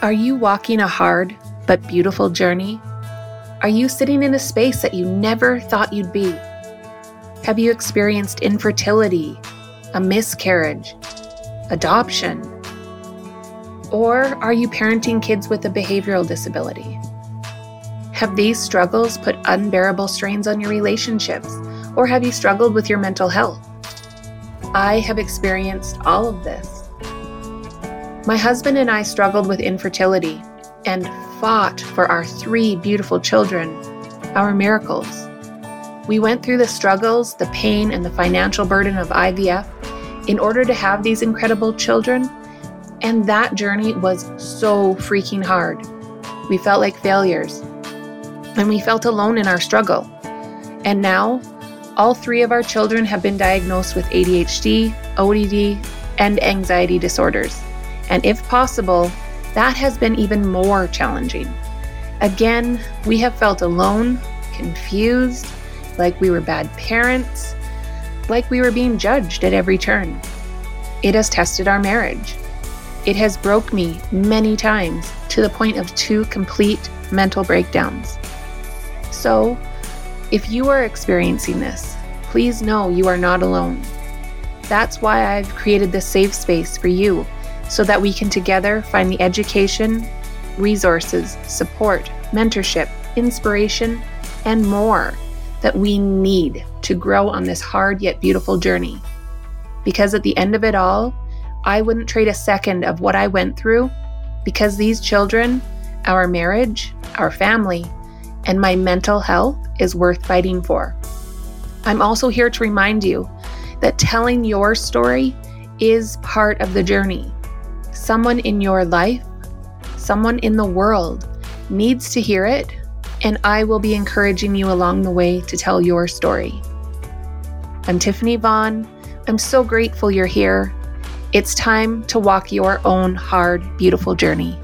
Are you walking a hard but beautiful journey? Are you sitting in a space that you never thought you'd be? Have you experienced infertility, a miscarriage, adoption? Or are you parenting kids with a behavioral disability? Have these struggles put unbearable strains on your relationships, or have you struggled with your mental health? I have experienced all of this. My husband and I struggled with infertility and fought for our three beautiful children, our miracles. We went through the struggles, the pain, and the financial burden of IVF in order to have these incredible children, and that journey was so freaking hard. We felt like failures, and we felt alone in our struggle. And now, all three of our children have been diagnosed with ADHD, ODD, and anxiety disorders. And if possible, that has been even more challenging. Again, we have felt alone, confused, like we were bad parents, like we were being judged at every turn. It has tested our marriage. It has broke me many times to the point of two complete mental breakdowns. So, if you are experiencing this, please know you are not alone. That's why I've created this safe space for you so that we can together find the education, resources, support, mentorship, inspiration, and more that we need to grow on this hard yet beautiful journey. Because at the end of it all, I wouldn't trade a second of what I went through because these children, our marriage, our family, and my mental health is worth fighting for. I'm also here to remind you that telling your story is part of the journey someone in your life, someone in the world needs to hear it, and I will be encouraging you along the way to tell your story. I'm Tiffany Vaughn. I'm so grateful you're here. It's time to walk your own hard, beautiful journey.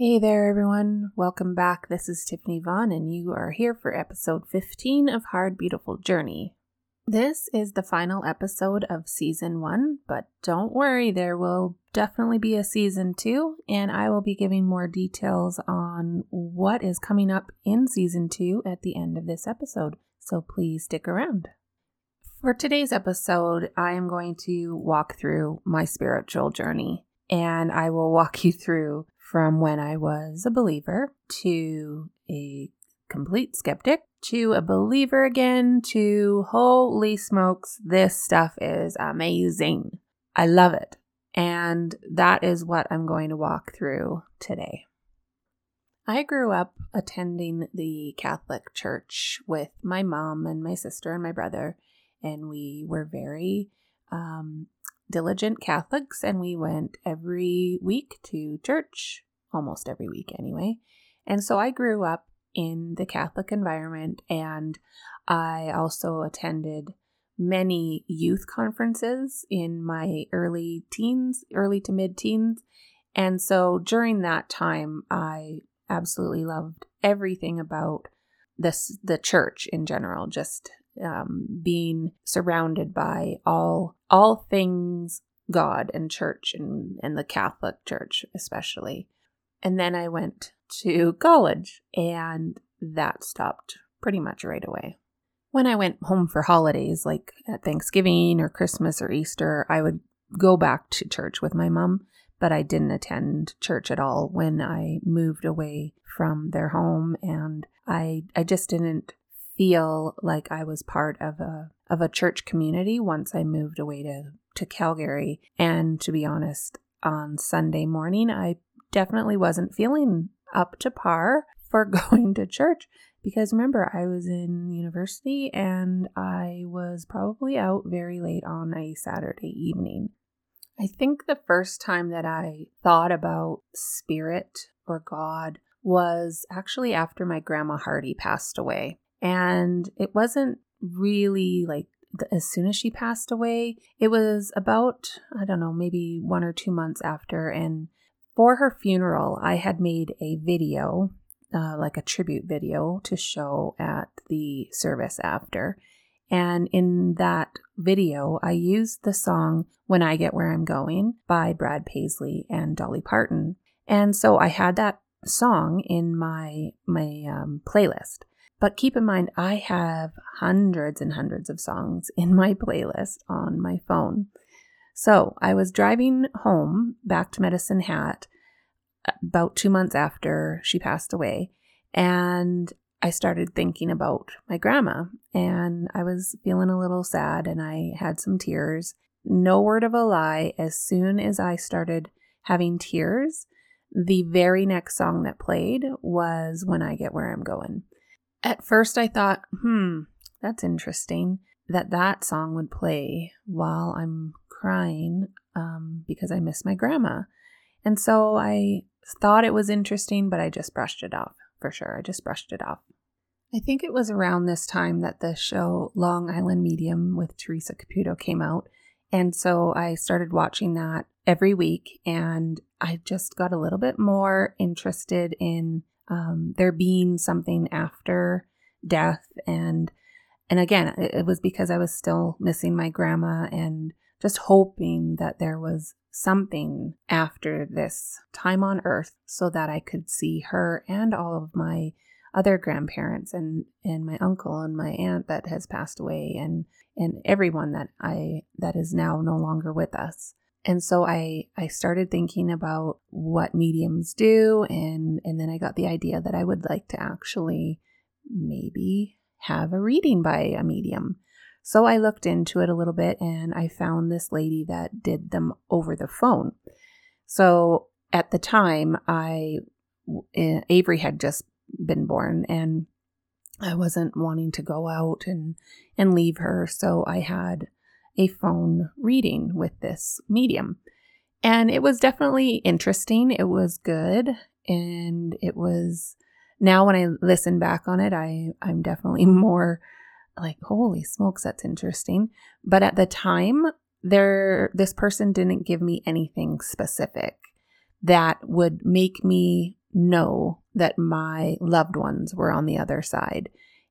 Hey there, everyone. Welcome back. This is Tiffany Vaughn, and you are here for episode 15 of Hard Beautiful Journey. This is the final episode of season one, but don't worry, there will definitely be a season two, and I will be giving more details on what is coming up in season two at the end of this episode. So please stick around. For today's episode, I am going to walk through my spiritual journey and I will walk you through from when I was a believer to a complete skeptic to a believer again to holy smokes, this stuff is amazing. I love it. And that is what I'm going to walk through today. I grew up attending the Catholic Church with my mom and my sister and my brother, and we were very um, diligent Catholics, and we went every week to church, almost every week anyway. And so I grew up in the Catholic environment, and I also attended many youth conferences in my early teens, early to mid teens. And so during that time, I absolutely loved everything about this the church in general, just um, being surrounded by all all things God and church and, and the Catholic Church especially. And then I went to college and that stopped pretty much right away. When I went home for holidays, like at Thanksgiving or Christmas or Easter, I would go back to church with my mom, but I didn't attend church at all when I moved away from their home and I I just didn't feel like I was part of a of a church community once I moved away to to Calgary. And to be honest, on Sunday morning, I definitely wasn't feeling up to par for going to church because remember, I was in university and I was probably out very late on a Saturday evening. I think the first time that I thought about spirit or God was actually after my grandma Hardy passed away. And it wasn't really like as soon as she passed away. It was about, I don't know, maybe one or two months after. And for her funeral, I had made a video uh, like a tribute video to show at the service after. And in that video, I used the song When I Get Where I'm Going by Brad Paisley and Dolly Parton. And so I had that song in my my um, playlist. But keep in mind, I have hundreds and hundreds of songs in my playlist on my phone. So I was driving home back to Medicine Hat uh, about two months after she passed away, and I started thinking about my grandma, and I was feeling a little sad, and I had some tears. No word of a lie, as soon as I started having tears, the very next song that played was When I Get Where I'm Going. At first, I thought, hmm, that's interesting that that song would play while I'm crying um, because I miss my grandma. And so I thought it was interesting, but I just brushed it off for sure. I just brushed it off. I think it was around this time that the show Long Island Medium with Teresa Caputo came out. And so I started watching that every week, and I just got a little bit more interested in um, there being something after death. And and again it was because i was still missing my grandma and just hoping that there was something after this time on earth so that i could see her and all of my other grandparents and and my uncle and my aunt that has passed away and and everyone that i that is now no longer with us and so I I started thinking about what mediums do and and then I got the idea that I would like to actually maybe have a reading by a medium. So I looked into it a little bit and I found this lady that did them over the phone. So at the time I eh, Avery had just been born and I wasn't wanting to go out and and leave her, so I had a phone reading with this medium. And it was definitely interesting. It was good. And it was now when I listen back on it, I, I'm definitely more like, holy smokes, that's interesting. But at the time, there this person didn't give me anything specific that would make me know that my loved ones were on the other side.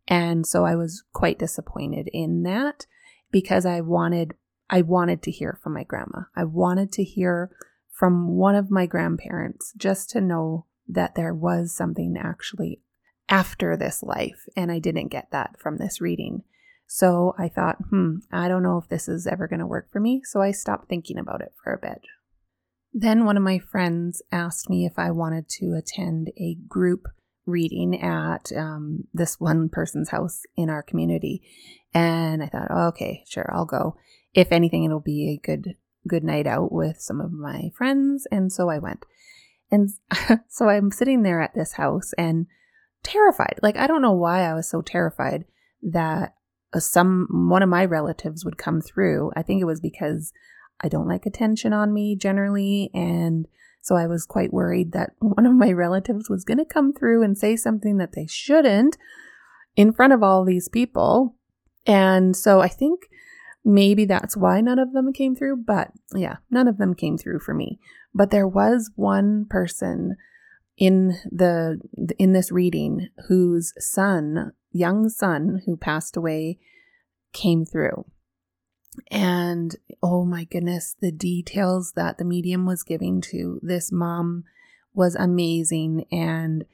And so I was quite disappointed in that because I wanted I wanted to hear from my grandma. I wanted to hear from one of my grandparents just to know that there was something actually after this life and I didn't get that from this reading. So I thought, hmm, I don't know if this is ever going to work for me, so I stopped thinking about it for a bit. Then one of my friends asked me if I wanted to attend a group reading at um, this one person's house in our community. And I thought, oh, okay, sure, I'll go. If anything, it'll be a good good night out with some of my friends. And so I went. And so I'm sitting there at this house and terrified. Like I don't know why I was so terrified that some one of my relatives would come through. I think it was because I don't like attention on me generally and so I was quite worried that one of my relatives was going to come through and say something that they shouldn't in front of all these people. And so I think maybe that's why none of them came through. But yeah, none of them came through for me. But there was one person in the in this reading whose son, young son who passed away, came through. And oh my goodness, the details that the medium was giving to this mom was amazing and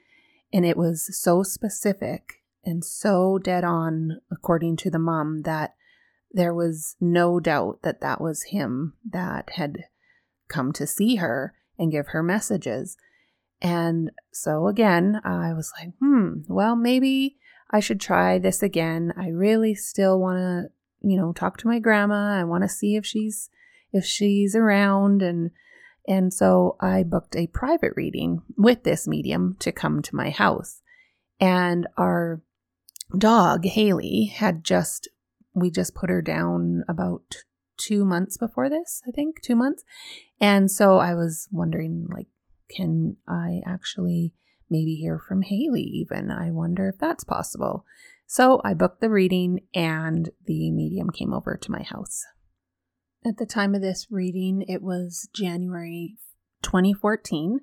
and it was so specific and so dead on according to the mom that there was no doubt that that was him that had come to see her and give her messages. And so again, I was like, hmm, well, maybe I should try this again. I really still want to you know, talk to my grandma. I want to see if she's if she's around and and so I booked a private reading with this medium to come to my house. And our dog, Haley, had just we just put her down about 2 months before this, I think, 2 months. And so I was wondering like can I actually maybe hear from Haley even? I wonder if that's possible. So I booked the reading and the medium came over to my house. At the time of this reading, it was January 2014,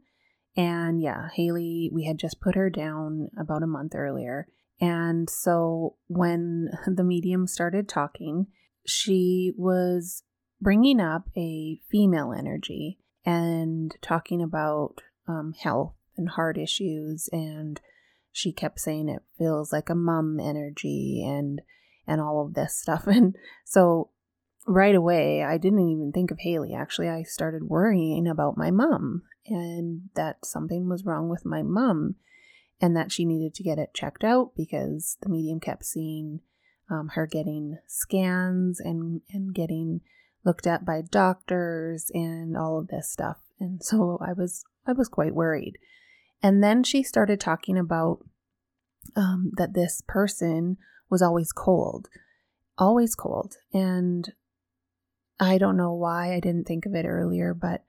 And yeah, Haley, we had just put her down about a month earlier. And so when the medium started talking, she was bringing up a female energy and talking about um, health and heart issues. And she kept saying it feels like a mum energy and and all of this stuff. And so right away, I didn't even think of Haley. Actually, I started worrying about my mom and that something was wrong with my mom and that she needed to get it checked out because the medium kept seeing um, her getting scans and, and getting looked at by doctors and all of this stuff. And so I was I was quite worried. And then she started talking about um, that this person was always cold, always cold. And I don't know why I didn't think of it earlier, but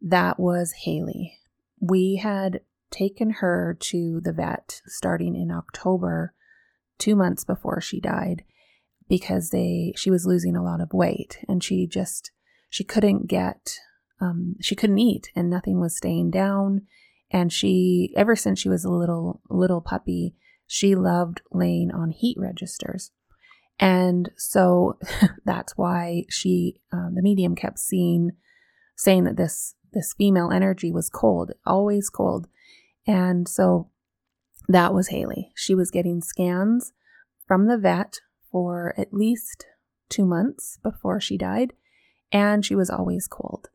that was Haley. We had taken her to the vet starting in October, two months before she died, because they she was losing a lot of weight and she just she couldn't get um, she couldn't eat and nothing was staying down and she ever since she was a little little puppy she loved laying on heat registers and so that's why she uh, the medium kept seeing saying that this this female energy was cold always cold and so that was Haley. She was getting scans from the vet for at least two months before she died, and she was always cold.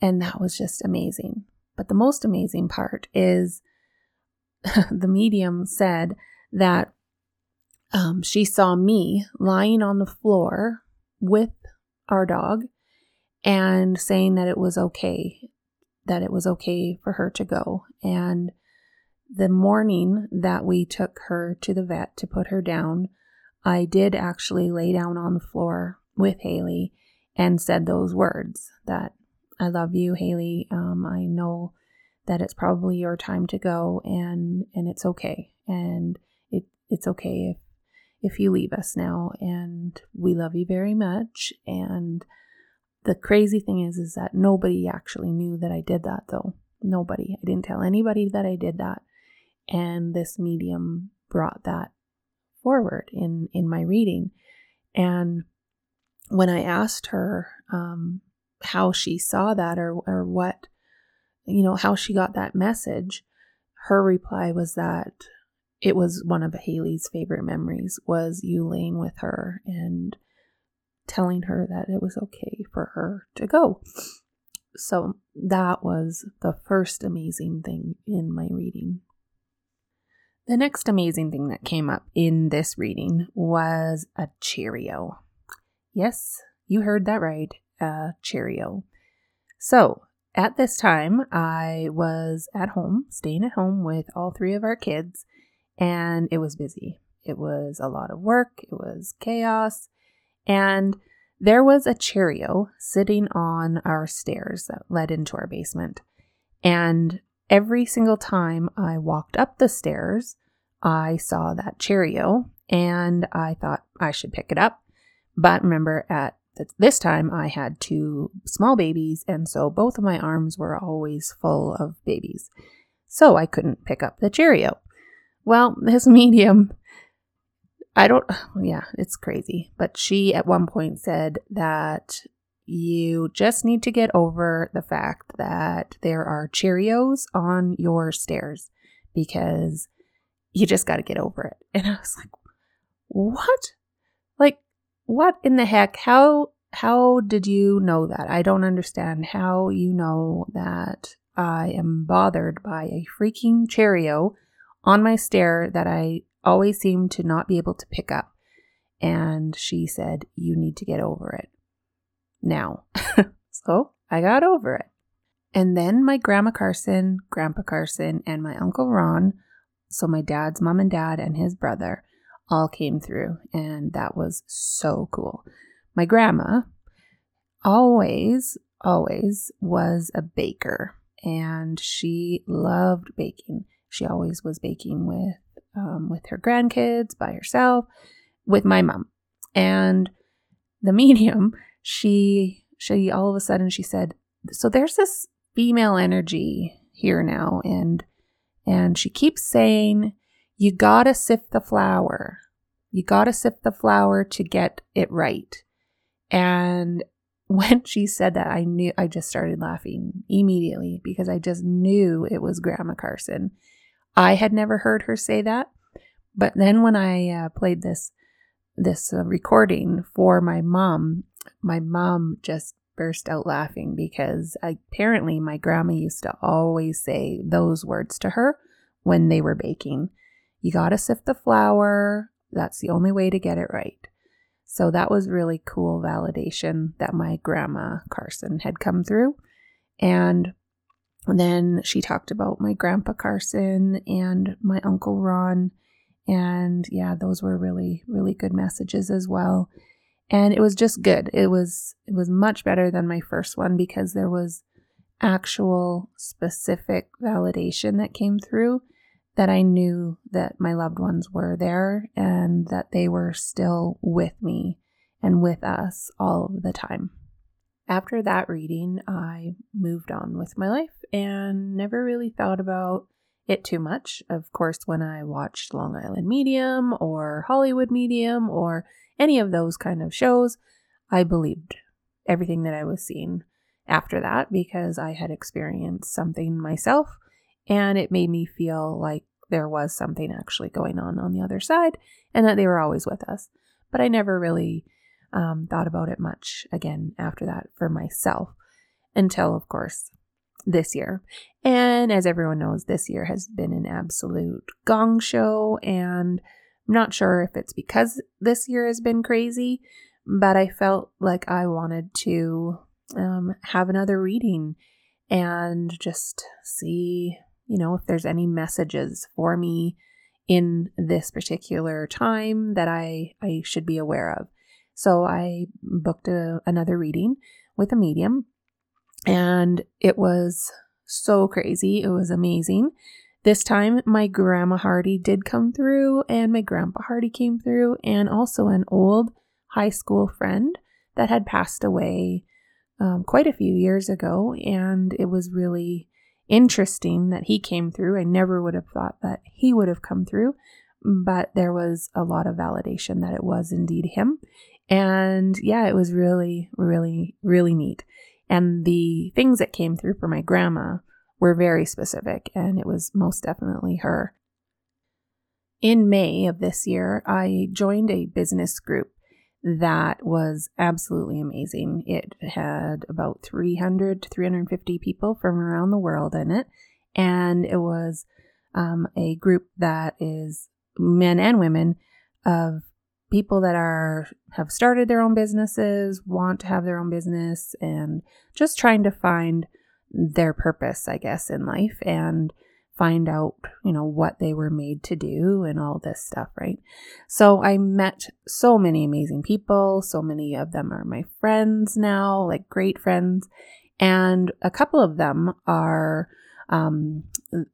And that was just amazing. But the most amazing part is the medium said that um, she saw me lying on the floor with our dog and saying that it was okay that it was okay for her to go. And the morning that we took her to the vet to put her down, I did actually lay down on the floor with Haley and said those words that I love you, Haley. Um, I know that it's probably your time to go and and it's okay. And it it's okay if if you leave us now and we love you very much and the crazy thing is is that nobody actually knew that I did that though. Nobody. I didn't tell anybody that I did that. And this medium brought that forward in in my reading. And when I asked her um, how she saw that or or what you know how she got that message, her reply was that it was one of Haley's favorite memories was you laying with her and telling her that it was okay for her to go. So that was the first amazing thing in my reading. The next amazing thing that came up in this reading was a Cheerio. Yes, you heard that right, a Cheerio. So at this time, I was at home, staying at home with all three of our kids, and it was busy. It was a lot of work, it was chaos, and there was a Cheerio sitting on our stairs that led into our basement. And every single time I walked up the stairs, I saw that Cheerio and I thought I should pick it up. But remember, at this time I had two small babies, and so both of my arms were always full of babies. So I couldn't pick up the Cheerio. Well, this medium I don't, yeah, it's crazy. But she at one point said that you just need to get over the fact that there are Cheerios on your stairs because you just got to get over it. And I was like, what? What in the heck? How, how did you know that? I don't understand how you know that I am bothered by a freaking Cheerio on my stair that I always seem to not be able to pick up. And she said, You need to get over it now. so I got over it. And then my grandma Carson, grandpa Carson, and my uncle Ron, so my dad's mom and dad and his brother, all came through. And that was so cool. My grandma always, always was a baker and she loved baking. She always was baking with um, with her grandkids, by herself, with my mom. And the medium, she she all of a sudden she said, "So there's this female energy here now and and she keeps saying you got to sift the flour. You got to sift the flour to get it right. And when she said that, I knew I just started laughing immediately because I just knew it was Grandma Carson. I had never heard her say that, but then when I uh, played this this uh, recording for my mom, my mom just burst out laughing because apparently my grandma used to always say those words to her when they were baking. You got to sift the flour. That's the only way to get it right. So that was really cool validation that my grandma Carson had come through. And then she talked about my grandpa Carson and my uncle Ron. And yeah, those were really, really good messages as well. And it was just good. It was it was much better than my first one because there was actual specific validation that came through that I knew that my loved ones were there and that they were still with me and with us all of the time. After that reading, I moved on with my life and never really thought about it too much. Of course, when I watched Long Island Medium or Hollywood Medium or any of those kind of shows, I believed everything that I was seeing after that because I had experienced something myself and it made me feel like there was something actually going on on the other side and that they were always with us. But I never really um, thought about it much again after that for myself until, of course, this year. And as everyone knows, this year has been an absolute gong show. And I'm not sure if it's because this year has been crazy, but I felt like I wanted to um, have another reading and just see you know, if there's any messages for me in this particular time that I, I should be aware of. So I booked a, another reading with a medium and it was so crazy. It was amazing. This time, my grandma Hardy did come through, and my grandpa Hardy came through, and also an old high school friend that had passed away um, quite a few years ago. And it was really interesting that he came through. I never would have thought that he would have come through, but there was a lot of validation that it was indeed him. And yeah, it was really, really, really neat. And the things that came through for my grandma were very specific, and it was most definitely her. In May of this year, I joined a business group that was absolutely amazing. It had about 300 to 350 people from around the world in it, and it was um, a group that is men and women of people that are have started their own businesses, want to have their own business, and just trying to find their purpose, I guess, in life and find out, you know, what they were made to do and all this stuff, right? So I met so many amazing people. So many of them are my friends now, like great friends. And a couple of them are um,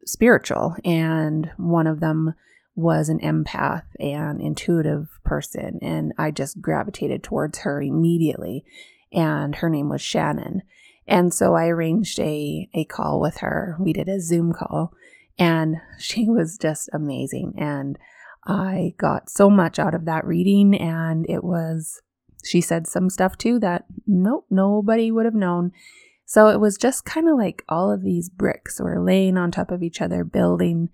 spiritual, and one of them was an empath and intuitive person. And I just gravitated towards her immediately. And her name was Shannon. And so I arranged a, a call with her. We did a Zoom call and she was just amazing. And I got so much out of that reading. And it was, she said some stuff too that nope, nobody would have known. So it was just kind of like all of these bricks were laying on top of each other, building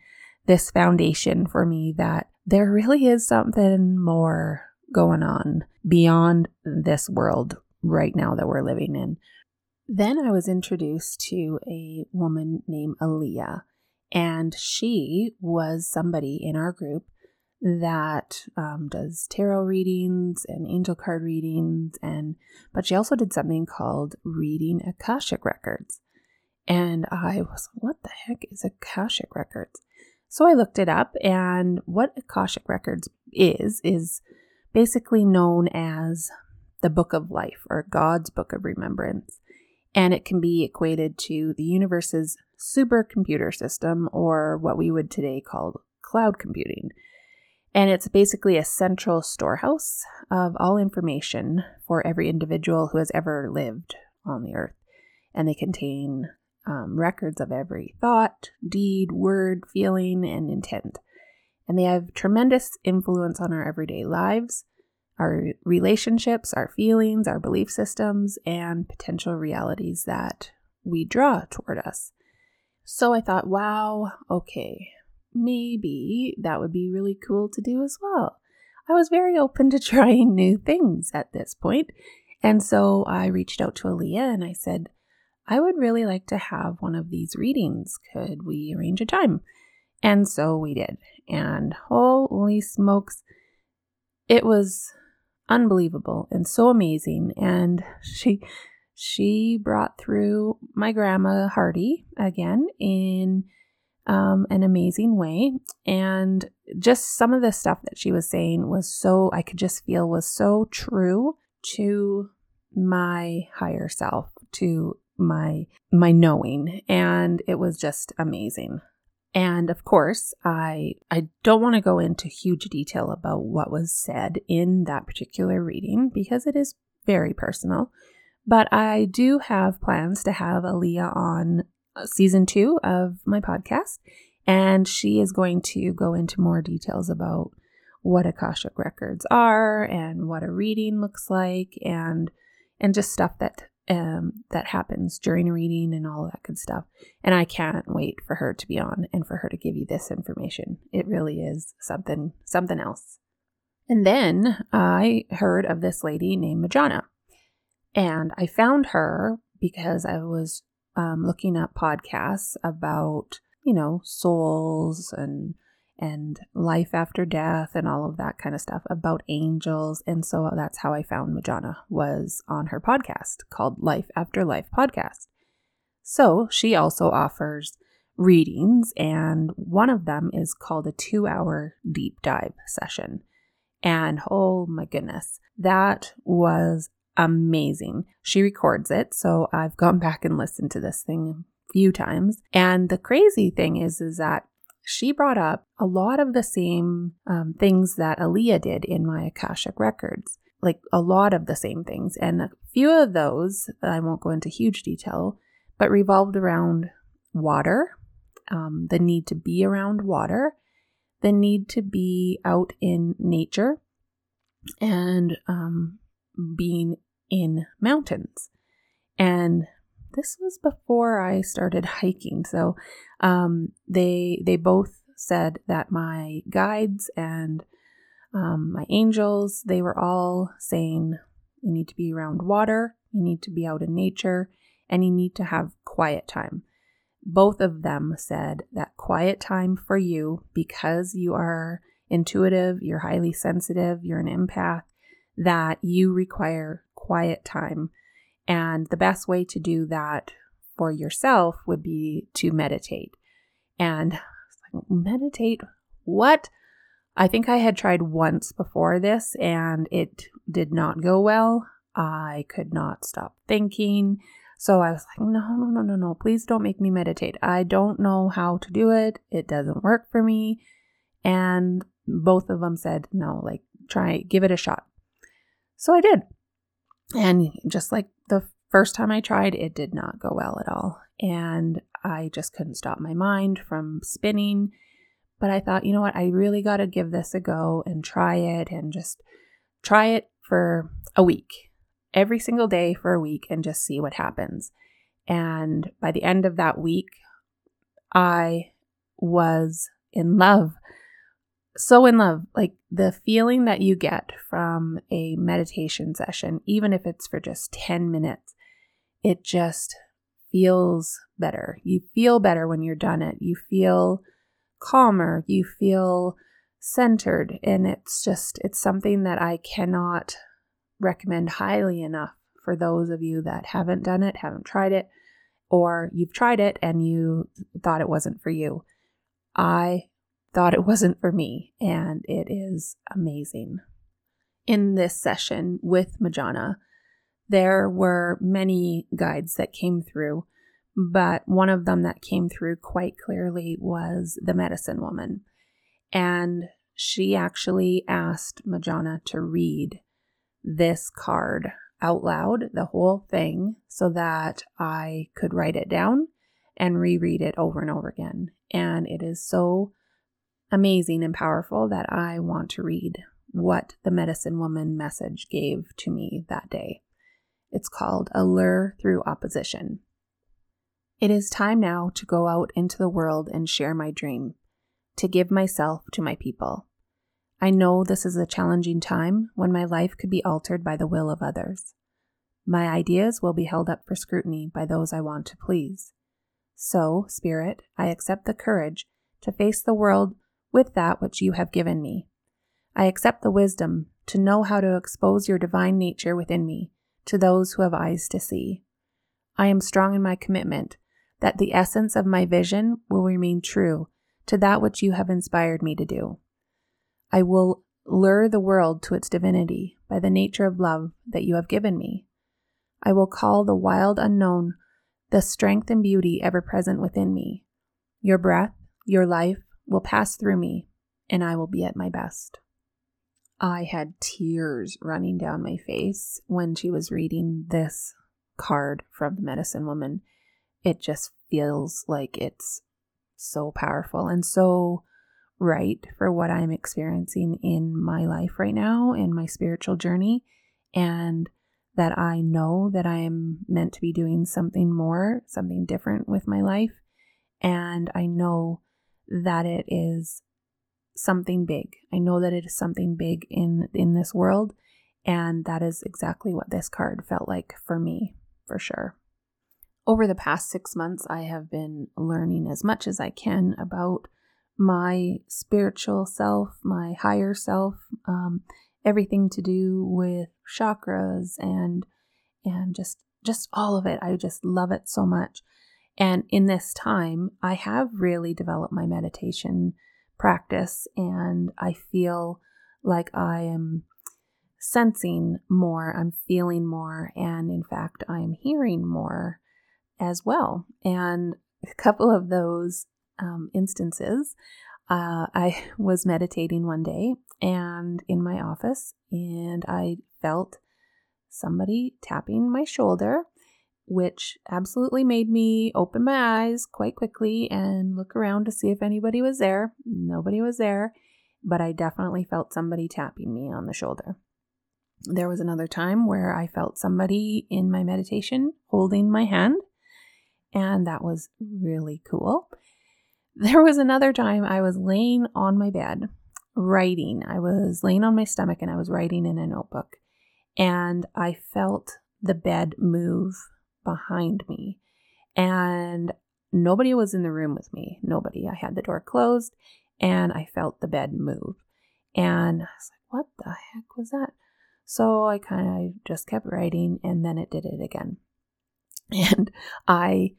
this foundation for me that there really is something more going on beyond this world right now that we're living in. Then I was introduced to a woman named Aaliyah, and she was somebody in our group that um, does tarot readings and angel card readings, and but she also did something called reading Akashic records. And I was, what the heck is Akashic records? So I looked it up, and what Akashic records is is basically known as the Book of Life or God's Book of Remembrance and it can be equated to the universe's supercomputer system, or what we would today call cloud computing. And it's basically a central storehouse of all information for every individual who has ever lived on the earth. And they contain um, records of every thought, deed, word, feeling, and intent. And they have tremendous influence on our everyday lives, our relationships, our feelings, our belief systems, and potential realities that we draw toward us. So I thought, wow, okay, maybe that would be really cool to do as well. I was very open to trying new things at this point, and so I reached out to Aaliyah and I said, I would really like to have one of these readings. Could we arrange a time? And so we did. And holy smokes, it was unbelievable and so amazing. And she she brought through my grandma Hardy again in um, an amazing way. And just some of the stuff that she was saying was so, I could just feel was so true to my higher self, to my my knowing. And it was just amazing. And of course i i don't want to go into huge detail about what was said in that particular reading because it is very personal but I do have plans to have Aaliyah on uh, season two of my podcast, and she is going to go into more details about what Akashic records are and what a reading looks like, and and just stuff that um, that happens during a reading and all that good stuff. And I can't wait for her to be on and for her to give you this information. It really is something something else. And then I heard of this lady named Majana. And I found her because I was um, looking up podcasts about, you know, souls and and life after death and all of that kind of stuff about angels. And so that's how I found Majana was on her podcast called Life After Life Podcast. So she also offers readings, and one of them is called a two hour deep dive session. And oh my goodness, that was amazing. She records it, so I've gone back and listened to this thing a few times. And the crazy thing is, is that she brought up a lot of the same um, things that Aaliyah did in my Akashic records, like a lot of the same things. And a few of those, I won't go into huge detail, but revolved around water, um, the need to be around water, the need to be out in nature, and um, being in mountains. And this was before I started hiking. So um, they they both said that my guides and um, my angels they were all saying you need to be around water, you need to be out in nature, and you need to have quiet time. Both of them said that quiet time for you because you are intuitive, you're highly sensitive, you're an empath, that you require quiet time. And the best way to do that for yourself would be to meditate. And meditate, what? I think I had tried once before this and it did not go well. I could not stop thinking. So I was like, no, no, no, no, no, please don't make me meditate. I don't know how to do it. It doesn't work for me. And both of them said, no, like, try, give it a shot. So I did. And just like the first time I tried, it did not go well at all. And I just couldn't stop my mind from spinning. But I thought, you know what? I really got to give this a go and try it and just try it for a week, every single day for a week, and just see what happens. And by the end of that week, I was in love so in love. Like the feeling that you get from a meditation session, even if it's for just 10 minutes, it just feels better. You feel better when you're done it. You feel calmer. You feel centered. And it's just, it's something that I cannot recommend highly enough for those of you that haven't done it, haven't tried it, or you've tried it and you thought it wasn't for you. I thought it wasn't for me, and it is amazing. In this session with Majana, there were many guides that came through, but one of them that came through quite clearly was the medicine woman. And she actually asked Majana to read this card out loud, the whole thing, so that I could write it down and reread it over and over again. And it is so amazing and powerful that I want to read what the medicine woman message gave to me that day. It's called Allure Through Opposition. It is time now to go out into the world and share my dream, to give myself to my people. I know this is a challenging time when my life could be altered by the will of others. My ideas will be held up for scrutiny by those I want to please. So, Spirit, I accept the courage to face the world with that which you have given me. I accept the wisdom to know how to expose your divine nature within me to those who have eyes to see. I am strong in my commitment that the essence of my vision will remain true to that which you have inspired me to do. I will lure the world to its divinity by the nature of love that you have given me. I will call the wild unknown the strength and beauty ever present within me. Your breath, your life will pass through me, and I will be at my best. I had tears running down my face when she was reading this card from the medicine woman. It just feels like it's so powerful and so right for what I'm experiencing in my life right now in my spiritual journey and that I know that I am meant to be doing something more, something different with my life and I know that it is something big. I know that it is something big in in this world and that is exactly what this card felt like for me, for sure. Over the past 6 months I have been learning as much as I can about my spiritual self, my higher self, um, everything to do with chakras and and just just all of it. I just love it so much. And in this time, I have really developed my meditation practice, and I feel like I am sensing more, I'm feeling more, and in fact, I am hearing more as well. And a couple of those um, instances, uh, I was meditating one day and in my office, and I felt somebody tapping my shoulder which absolutely made me open my eyes quite quickly and look around to see if anybody was there. Nobody was there, but I definitely felt somebody tapping me on the shoulder. There was another time where I felt somebody in my meditation holding my hand, and that was really cool. There was another time I was laying on my bed writing. I was laying on my stomach and I was writing in a notebook, and I felt the bed move behind me. And nobody was in the room with me. Nobody. I had the door closed and I felt the bed move. And I was like, what the heck was that? So I kind of just kept writing and then it did it again. And I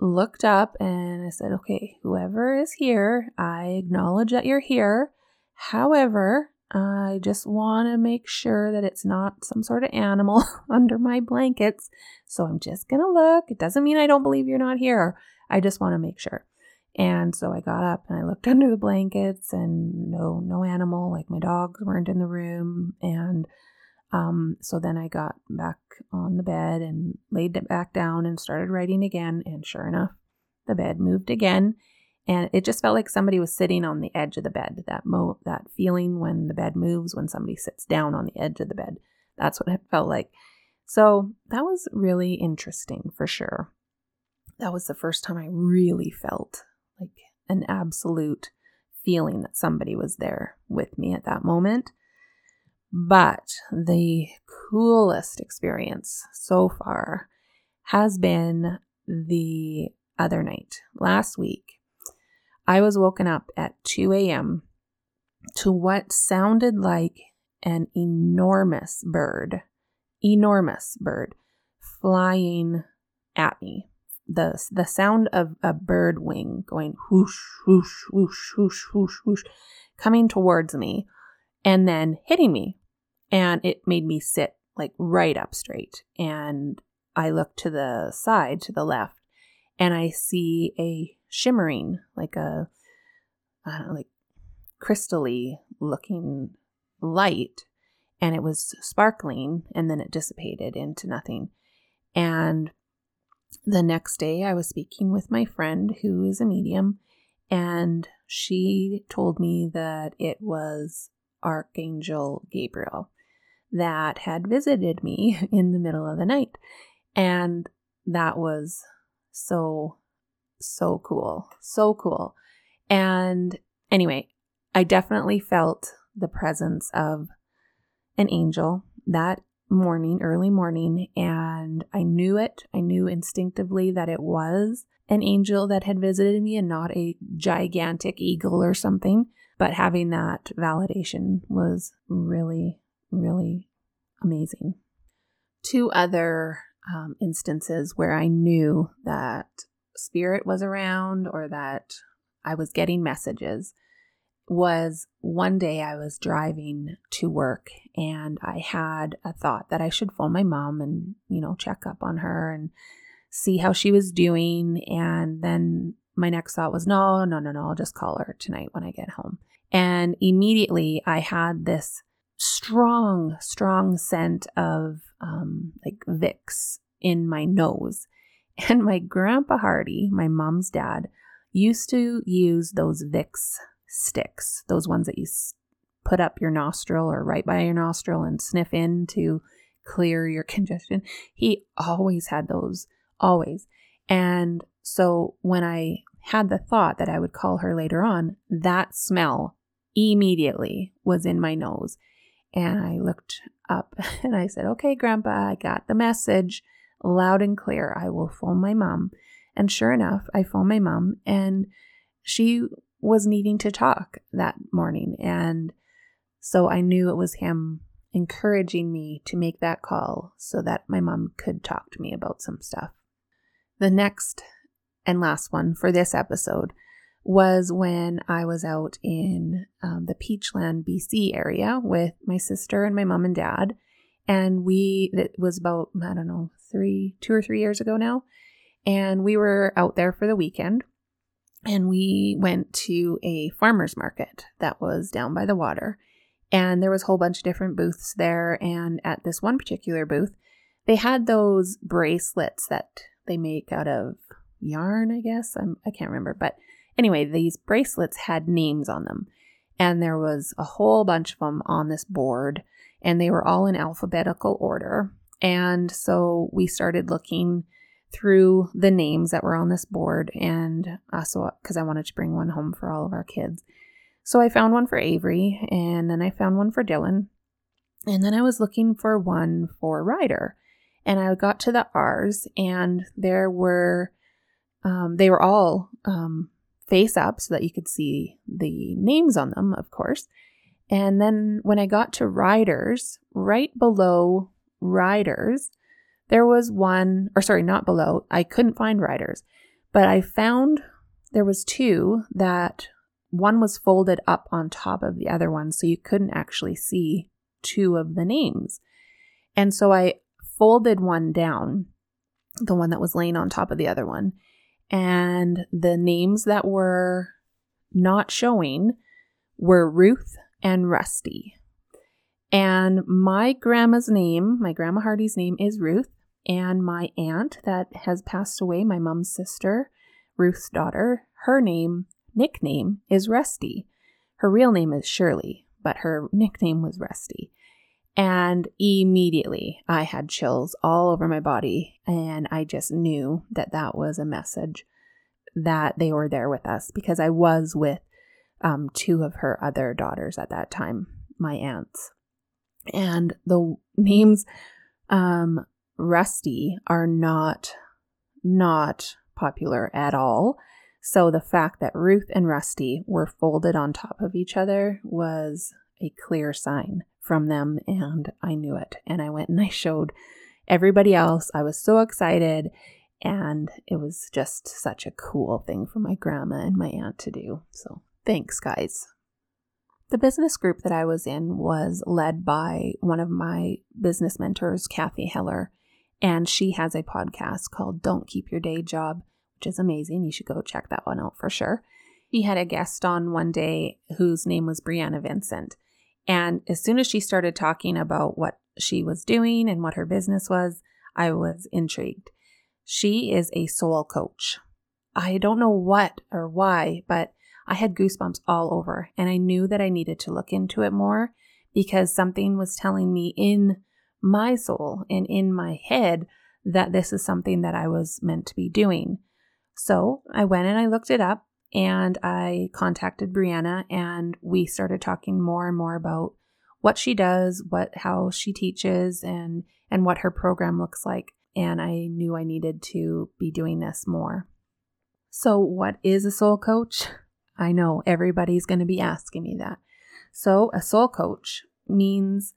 looked up and I said, okay, whoever is here, I acknowledge that you're here. However, I just want to make sure that it's not some sort of animal under my blankets. So I'm just going to look. It doesn't mean I don't believe you're not here. I just want to make sure. And so I got up and I looked under the blankets and no no animal like my dogs weren't in the room and um, so then I got back on the bed and laid it back down and started writing again and sure enough the bed moved again and it just felt like somebody was sitting on the edge of the bed that mo that feeling when the bed moves when somebody sits down on the edge of the bed. That's what it felt like. So that was really interesting for sure. That was the first time i really felt like an absolute feeling that somebody was there with me at that moment. But the coolest experience so far has been the other night last week I was woken up at 2 a.m. to what sounded like an enormous bird, enormous bird flying at me. The, the sound of a bird wing going whoosh, whoosh, whoosh, whoosh, whoosh, whoosh, coming towards me and then hitting me. And it made me sit like right up straight. And I look to the side, to the left, and I see a shimmering, like a know, like crystally looking light, and it was sparkling, and then it dissipated into nothing. And the next day, I was speaking with my friend who is a medium, and she told me that it was Archangel Gabriel that had visited me in the middle of the night. And that was so, so cool. So cool. And anyway, I definitely felt the presence of an angel that morning, early morning, and I knew it. I knew instinctively that it was an angel that had visited me and not a gigantic eagle or something. But having that validation was really, really amazing. Two other um, instances where I knew that spirit was around or that I was getting messages was one day I was driving to work and I had a thought that I should phone my mom and, you know, check up on her and see how she was doing. And then my next thought was, no, no, no, no, I'll just call her tonight when I get home. And immediately I had this strong, strong scent of um, like Vicks in my nose. And my grandpa Hardy, my mom's dad, used to use those Vicks sticks, those ones that you put up your nostril or right by your nostril and sniff in to clear your congestion. He always had those, always. And so when I had the thought that I would call her later on, that smell immediately was in my nose. And I looked up and I said, Okay, Grandpa, I got the message loud and clear. I will phone my mom. And sure enough, I phoned my mom and she was needing to talk that morning. And so I knew it was him encouraging me to make that call so that my mom could talk to me about some stuff. The next and last one for this episode was when I was out in um, the Peachland, BC area with my sister and my mom and dad. And we, it was about, I don't know, three, two or three years ago now. And we were out there for the weekend and we went to a farmer's market that was down by the water. And there was a whole bunch of different booths there. And at this one particular booth, they had those bracelets that they make out of yarn, I guess. I'm, I can't remember. But Anyway, these bracelets had names on them, and there was a whole bunch of them on this board, and they were all in alphabetical order. And so we started looking through the names that were on this board, and also because I wanted to bring one home for all of our kids. So I found one for Avery, and then I found one for Dylan, and then I was looking for one for Ryder. And I got to the R's, and there were, um, they were all um, face up so that you could see the names on them, of course. And then when I got to Ryder's, right below Ryder's, there was one, or sorry, not below, I couldn't find Ryder's, but I found there was two that one was folded up on top of the other one, so you couldn't actually see two of the names. And so I folded one down, the one that was laying on top of the other one, and the names that were not showing were Ruth and Rusty. And my grandma's name, my grandma Hardy's name is Ruth, and my aunt that has passed away, my mom's sister, Ruth's daughter, her name, nickname is Rusty. Her real name is Shirley, but her nickname was Rusty. And immediately I had chills all over my body. And I just knew that that was a message that they were there with us because I was with um, two of her other daughters at that time, my aunts. And the names um, Rusty are not not popular at all. So the fact that Ruth and Rusty were folded on top of each other was a clear sign from them and I knew it. And I went and I showed everybody else. I was so excited and it was just such a cool thing for my grandma and my aunt to do. So thanks, guys. The business group that I was in was led by one of my business mentors, Cathy Heller, and she has a podcast called Don't Keep Your Day Job, which is amazing. You should go check that one out for sure. He had a guest on one day whose name was Brianna Vincent. And as soon as she started talking about what she was doing and what her business was, I was intrigued. She is a soul coach. I don't know what or why, but I had goosebumps all over and I knew that I needed to look into it more because something was telling me in my soul and in my head that this is something that I was meant to be doing. So I went and I looked it up and I contacted Brianna and we started talking more and more about what she does, what how she teaches and and what her program looks like and I knew I needed to be doing this more. So what is a soul coach? I know everybody's going to be asking me that. So a soul coach means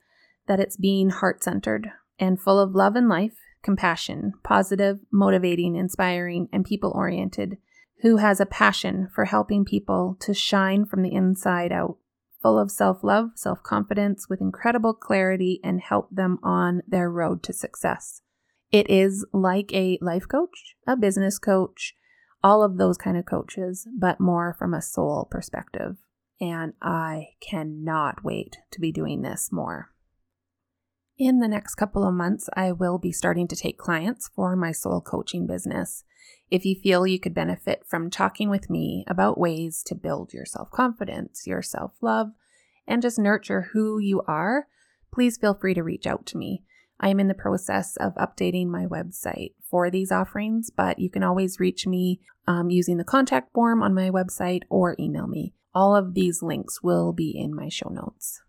that it's being heart-centered and full of love and life, compassion, positive, motivating, inspiring, and people oriented who has a passion for helping people to shine from the inside out, full of self love, self confidence, with incredible clarity, and help them on their road to success. It is like a life coach, a business coach, all of those kind of coaches, but more from a soul perspective. And I cannot wait to be doing this more. In the next couple of months, I will be starting to take clients for my soul coaching business. If you feel you could benefit from talking with me about ways to build your self confidence, your self love, and just nurture who you are, please feel free to reach out to me. I am in the process of updating my website for these offerings, but you can always reach me um, using the contact form on my website or email me. All of these links will be in my show notes.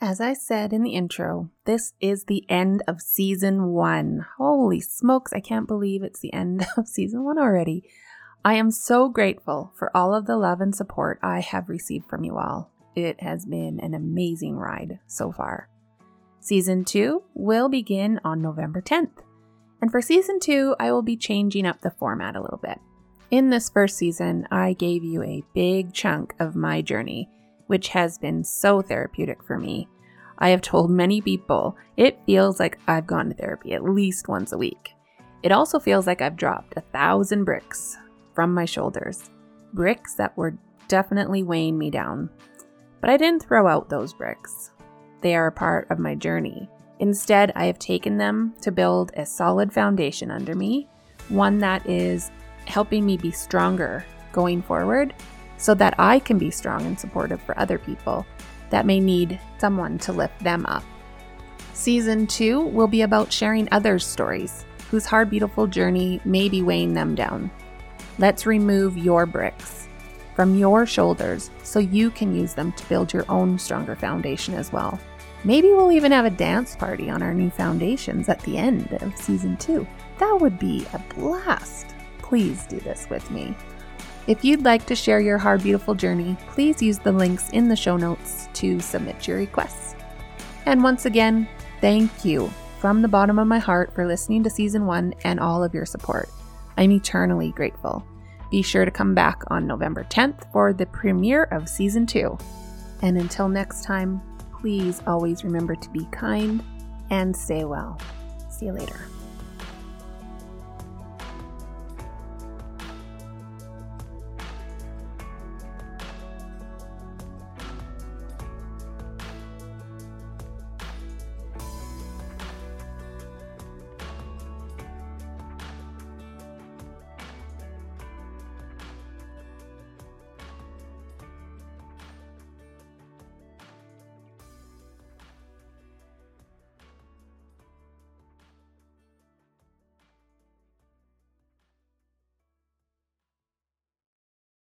As I said in the intro, this is the end of season one. Holy smokes, I can't believe it's the end of season one already. I am so grateful for all of the love and support I have received from you all. It has been an amazing ride so far. Season two will begin on November 10th. And for season two, I will be changing up the format a little bit. In this first season, I gave you a big chunk of my journey which has been so therapeutic for me. I have told many people it feels like I've gone to therapy at least once a week. It also feels like I've dropped a thousand bricks from my shoulders, bricks that were definitely weighing me down. But I didn't throw out those bricks. They are a part of my journey. Instead, I have taken them to build a solid foundation under me, one that is helping me be stronger going forward so that I can be strong and supportive for other people that may need someone to lift them up. Season two will be about sharing others' stories whose hard, beautiful journey may be weighing them down. Let's remove your bricks from your shoulders so you can use them to build your own stronger foundation as well. Maybe we'll even have a dance party on our new foundations at the end of season two. That would be a blast. Please do this with me. If you'd like to share your hard, beautiful journey, please use the links in the show notes to submit your requests. And once again, thank you from the bottom of my heart for listening to season one and all of your support. I'm eternally grateful. Be sure to come back on November 10th for the premiere of season two. And until next time, please always remember to be kind and stay well. See you later.